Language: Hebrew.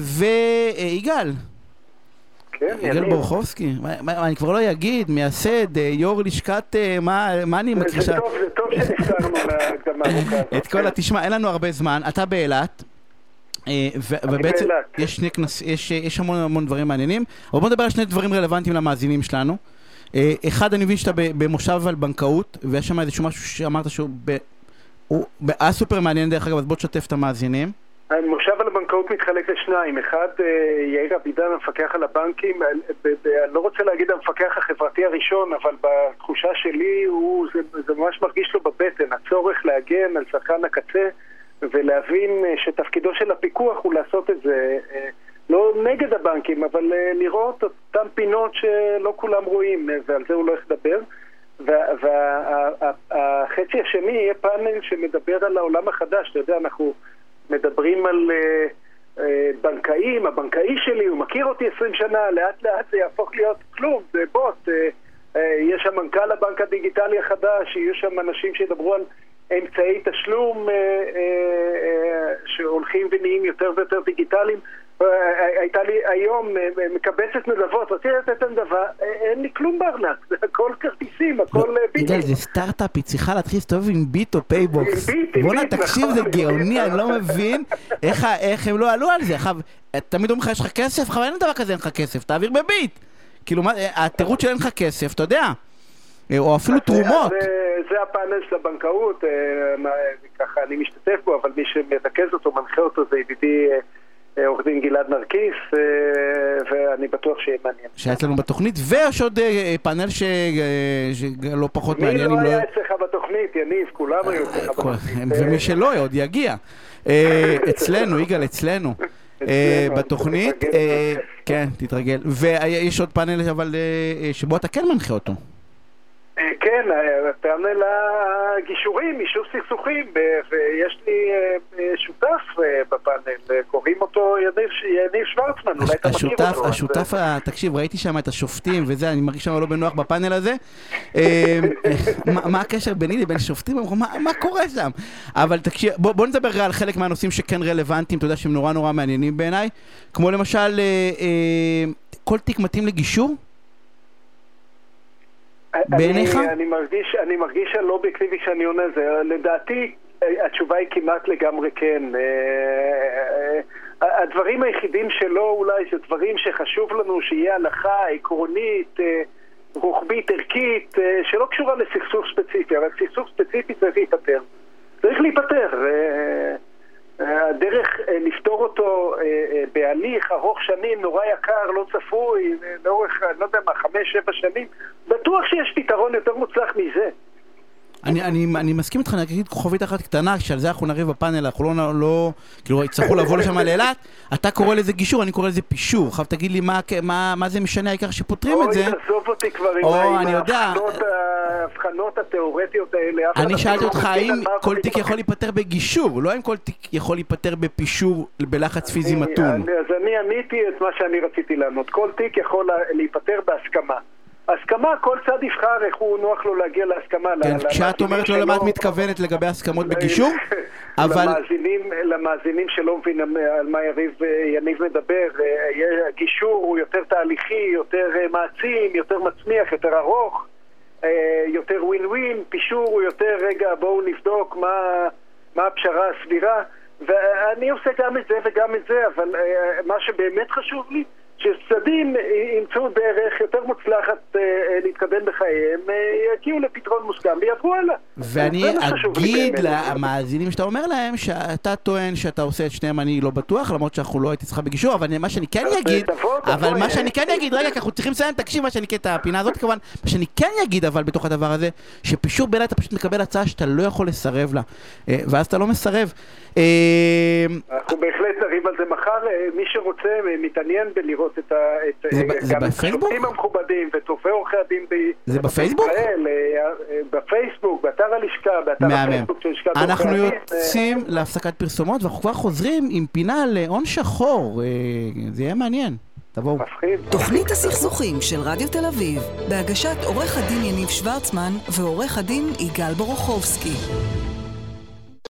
ויגאל. כן, יגאל. בורחובסקי, אני כבר לא אגיד, מייסד, אה, יו"ר לשכת, אה, מה מה אני מכיר זה? טוב, זה טוב שנזכרנו מההקדמה הארוכה. את כל. תשמע, אין לנו הרבה זמן, אתה באילת. אה, ובעצם באילת. יש שני כנס, יש, יש המון המון דברים מעניינים, אבל בוא נדבר על שני דברים רלוונטיים למאזינים שלנו. אה, אחד, אני מבין שאתה במושב על בנקאות, ויש שם איזשהו משהו שאמרת שהוא ב- הוא ב- היה סופר מעניין דרך אגב, אז בוא תשתף את המאזינים. המושב על הבנקאות מתחלק לשניים. אחד, אה, יאיר אבידן, המפקח על הבנקים, אני לא רוצה להגיד המפקח החברתי הראשון, אבל בתחושה שלי הוא, זה, זה ממש מרגיש לו בבטן, הצורך להגן על צרכן הקצה ולהבין אה, שתפקידו של הפיקוח הוא לעשות את זה אה, לא נגד הבנקים, אבל לראות אותן פינות שלא כולם רואים, ועל זה הוא לא לדבר. והחצי השני יהיה פאנל שמדבר על העולם החדש, אתה יודע, אנחנו מדברים על אה, אה, בנקאים, הבנקאי שלי, הוא מכיר אותי 20 שנה, לאט לאט זה יהפוך להיות כלום, זה בוט. אה, אה, יש שם מנכ"ל הבנק הדיגיטלי החדש, יהיו שם אנשים שידברו על אמצעי תשלום אה, אה, אה, שהולכים ונהיים יותר ויותר דיגיטליים. אה, הייתה לי היום אה, מקבצת נדבות, רציתי לתת נדבה, אה, אין לי כלום בארנק, זה הכל כרטיסים, הכל אה, ביטים. זה סטארט-אפ, היא צריכה להתחיל להסתובב עם ביט או פייבוקס. בואנה, ביט, תקשיב, נכון. זה גאוני, אני לא מבין איך הם לא עלו על זה. עכשיו, תמיד אומרים לך, יש לך כסף? אבל אין דבר כזה, אין לך כסף, תעביר בביט. כאילו, התירוץ של אין לך כסף, אתה יודע. אה, או אפילו תרומות. זה, הפאנל של הבנקאות, אה, ככה אני משתתף בו, אבל מי שמרכז אותו, מנחה אותו, זה ידידי אה, אה, עורך דין גלעד נרקיס, אה, ואני בטוח שיהיה מעניין. שהיה אצלנו בתוכנית, ויש עוד אה, פאנל אה, שלא פחות מי מעניין לא אם לא... היה אצלך בתוכנית, יניב? כולם היו אצלך בתוכנית. ומי שלא עוד יגיע. אצלנו, יגאל, אצלנו. בתוכנית, כן, תתרגל. ויש עוד פאנל אבל שבו אתה כן מנחה אותו. כן, פאנל הגישורים, יישוב סכסוכים, ויש לי אה, אה, שותף אה, בפאנל, קוראים אותו יניב שוורצמן, אולי אתה מכיר אותו. השותף, תקשיב, ראיתי שם את השופטים וזה, אני מרגיש שם לא בנוח בפאנל הזה. מה- הקשר ביני לבין שופטים? מה קורה שם? אבל תקשיב, בוא נדבר על חלק מהנושאים שכן רלוונטיים, אתה יודע שהם נורא נורא מעניינים בעיניי. כמו למשל, כל תיק מתאים לגישור? בעיניך? אני, אני, מרגיש, אני מרגיש שאני לא אובייקטיבי כשאני עונה זה. לדעתי, אה, התשובה היא כמעט לגמרי כן. אה, אה, הדברים היחידים שלו אולי זה דברים שחשוב לנו שיהיה הלכה עקרונית, רוחבית, ערכית, שלא קשורה לסכסוך ספציפי, אבל סכסוך ספציפי צריך להיפתר. צריך להיפתר. הדרך אה, לפתור אותו אה, אה, בהליך ארוך שנים, נורא יקר, לא צפוי, לאורך, לא יודע מה, חמש, שבע שנים, בטוח שיש פתרון יותר מוצלח מזה. אני, אני, אני מסכים איתך, אני אגיד כוכבית אחת קטנה, שעל זה אנחנו נריב בפאנל, אנחנו לא, לא כאילו, יצטרכו לבוא לשם לאילת, אתה קורא לזה גישור, אני קורא לזה פישור. עכשיו תגיד לי מה, מה, מה זה משנה, העיקר שפותרים את זה. אוי, תעזוב אותי כבר עם או, עם. ההבחנות התיאורטיות האלה. אני אפילו שאלתי לא אותך האם כל תיק יכול להיפתר בגישור, לא האם כל תיק יכול להיפתר בפישור בלחץ פיזי מתון. אז אני עניתי את מה שאני רציתי לענות. כל תיק יכול לה- להיפתר בהסכמה. הסכמה, כל צד יבחר איך הוא נוח לו להגיע להסכמה. כן, כשאת אומרת לא למה את מתכוונת לגבי הסכמות בגישור, אבל... למאזינים, למאזינים שלא מבינים על מה יריב, יניב מדבר, אה, גישור הוא יותר תהליכי, יותר אה, מעצים, יותר מצמיח, יותר ארוך, אה, יותר ווין ווין, פישור הוא יותר, רגע בואו נבדוק מה, מה הפשרה הסבירה. ואני עושה גם את זה וגם את זה, אבל מה שבאמת חשוב לי שצדדים ימצאו דרך יותר מוצלחת אה, אה, להתקדם בחייהם, אה, יגיעו לפתרון מוסכם ויעברו הלאה. ואני אגיד. למאזינים שאתה אומר להם שאתה טוען שאתה עושה את שניהם אני לא בטוח למרות שאנחנו לא הייתי צריכה בגישור אבל מה שאני כן אגיד אבל מה שאני כן אגיד רגע אנחנו צריכים לסיים תקשיב מה שאני כן את הפינה הזאת כמובן. מה שאני כן אגיד אבל בתוך הדבר הזה שפישור בעיניי אתה פשוט מקבל הצעה שאתה לא יכול לסרב לה. ואז אתה לא מסרב. אנחנו בהחלט נריב על זה מחר, מי שרוצה מתעניין בלראות את ה... את, זה אה, זה גם את בפייסבוק? השופטים המכובדים וטובי עורכי הדין ב... זה בפייסבוק? בישראל, אה, אה, בפייסבוק, באתר הלשכה, באתר. הפייסבוק של לשכת עורכי אנחנו הדין. יוצאים להפסקת פרסומות ואנחנו כבר חוזרים עם פינה להון שחור אה, זה יהיה מעניין תבואו אה. תוכנית הסכסוכים של רדיו תל אביב, בהגשת עורך הדין יניב שוורצמן ועורך הדין יגאל בורוכובסקי.